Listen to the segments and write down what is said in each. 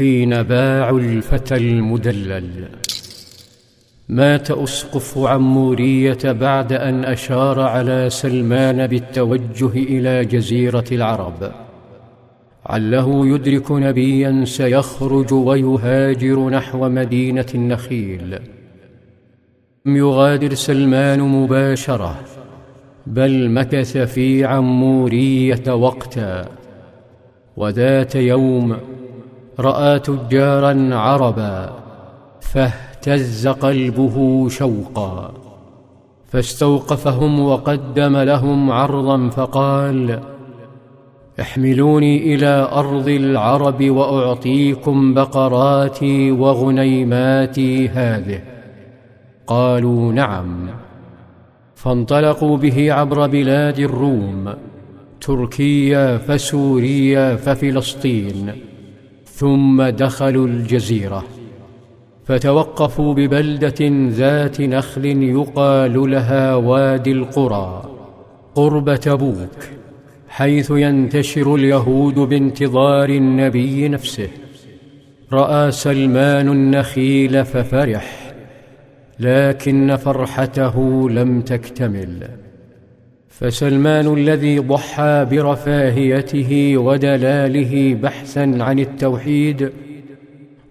حين باعوا الفتى المدلل. مات أسقف عموريه بعد أن أشار على سلمان بالتوجه إلى جزيرة العرب. عله يدرك نبيا سيخرج ويهاجر نحو مدينة النخيل. لم يغادر سلمان مباشرة بل مكث في عمورية وقتا. وذات يوم رأى تجارا عربا فاهتز قلبه شوقا. فاستوقفهم وقدم لهم عرضا فقال احملوني إلى أرض العرب وأعطيكم بقراتي وغنيماتي هذه. قالوا نعم. فانطلقوا به عبر بلاد الروم تركيا فسوريا ففلسطين. ثم دخلوا الجزيرة فتوقفوا ببلدة ذات نخل يقال لها وادي القرى قرب تبوك حيث ينتشر اليهود بانتظار النبي نفسه. رأى سلمان النخيل ففرح لكن فرحته لم تكتمل. فسلمان الذي ضحى برفاهيته ودلاله بحثا عن التوحيد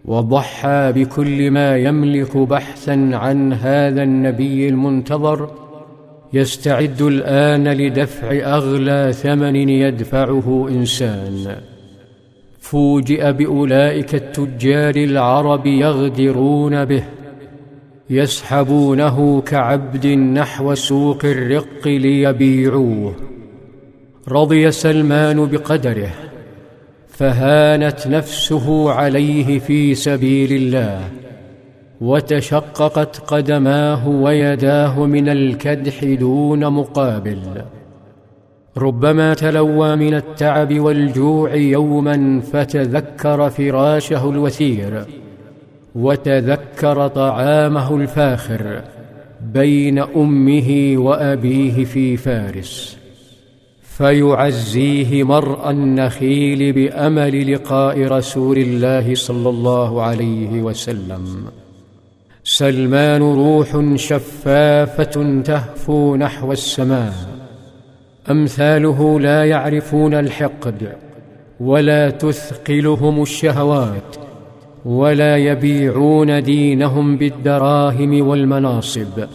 وضحى بكل ما يملك بحثا عن هذا النبي المنتظر يستعد الآن لدفع أغلى ثمن يدفعه إنسان. فوجئ بأولئك التجار العرب يغدرون به يسحبونه كعبد نحو سوق الرق ليبيعوه. رضي سلمان بقدره فهانت نفسه عليه في سبيل الله وتشققت قدماه ويداه من الكدح دون مقابل. ربما تلوى من التعب والجوع يوما فتذكر فراشه الوثير. وتذكر طعامه الفاخر بين أمه وأبيه في فارس فيعزيه مرء النخيل بأمل لقاء رسول الله صلى الله عليه وسلم. سلمان روح شفافة تهفو نحو السماء أمثاله لا يعرفون الحقد ولا تثقلهم الشهوات. ولا يبيعون دينهم بالدراهم والمناصب.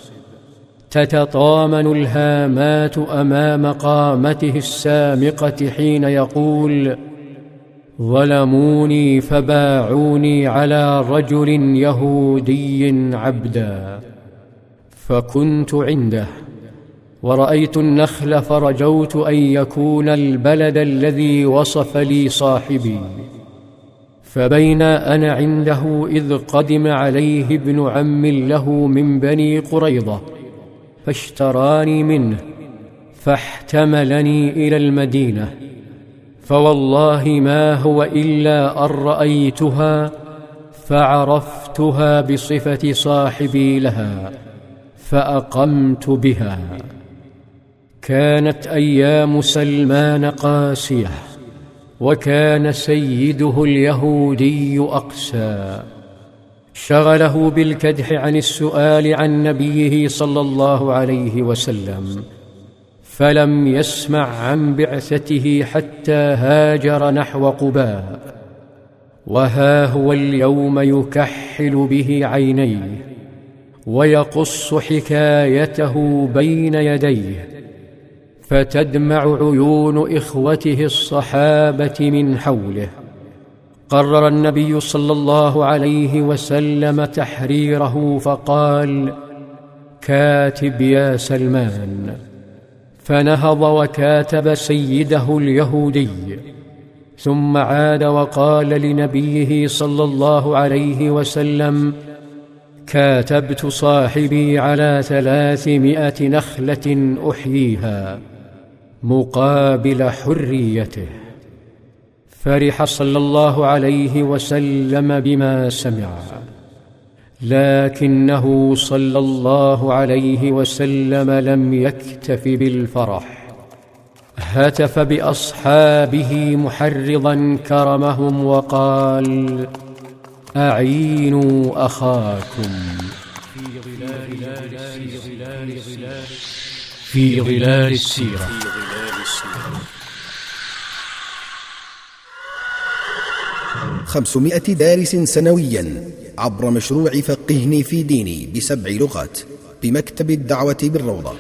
تتطامن الهامات أمام قامته السامقة حين يقول ظلموني فباعوني على رجل يهودي عبدا فكنت عنده. ورأيت النخل فرجوت أن يكون البلد الذي وصف لي صاحبي. فبين أنا عنده إذ قدم عليه ابن عم له من بني قريظة فاشتراني منه فاحتملني إلى المدينة فوالله ما هو إلا أن رأيتها فعرفتها بصفة صاحبي لها فأقمت بها. كانت أيام سلمان قاسية. وكان سيده اليهودي أقسى. شغله بالكدح عن السؤال عن نبيه صلى الله عليه وسلم فلم يسمع عن بعثته حتى هاجر نحو قباء. وها هو اليوم يكحل به عينيه ويقص حكايته بين يديه. فتدمع عيون إخوته الصحابة من حوله. قرر النبي صلى الله عليه وسلم تحريره فقال كاتب يا سلمان. فنهض وكاتب سيده اليهودي. ثم عاد وقال لنبيه صلى الله عليه وسلم كاتبت صاحبي على ثلاثمائة نخلة أحييها. مقابل حريته. فرح صلى الله عليه وسلم بما سمع. لكنه صلى الله عليه وسلم لم يكتف بالفرح. هتف بأصحابه محرضا كرمهم وقال أعينوا أخاكم. في ظلال السيرة. خمسمائة دارس سنويا عبر مشروع فقهني في ديني بسبع لغات بمكتب الدعوة بالروضة.